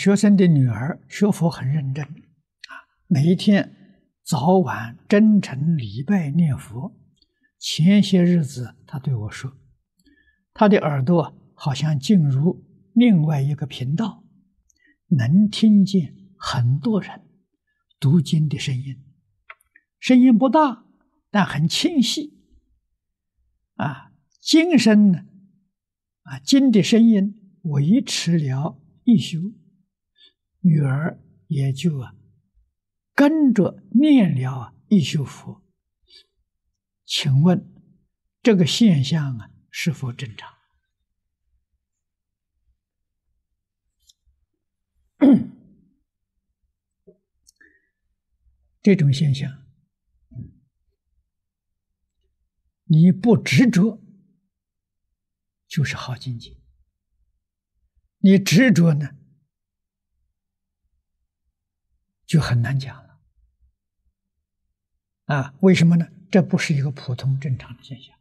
学生的女儿学佛很认真啊，每一天早晚真诚礼拜念佛。前些日子，他对我说，他的耳朵好像进入另外一个频道，能听见很多人读经的声音，声音不大，但很清晰。啊，精神呢，啊，经的声音维持了一宿。女儿也就啊跟着念了一宿佛，请问这个现象啊是否正常？这种现象，你不执着就是好境界，你执着呢？就很难讲了，啊，为什么呢？这不是一个普通正常的现象，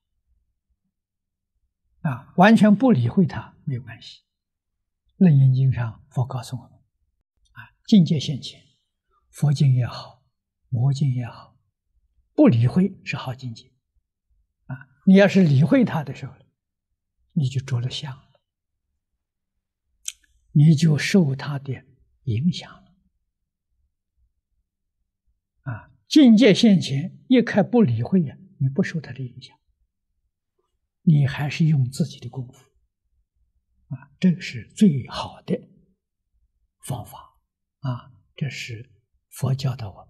啊，完全不理会它没有关系。《楞严经》上佛告诉我们，啊，境界现前，佛境也好，魔境也好，不理会是好境界，啊，你要是理会它的时候，你就着了相了，你就受它的影响了。啊，境界现前，一开不理会呀，你不受他的影响，你还是用自己的功夫，啊，这个是最好的方法，啊，这是佛教的我。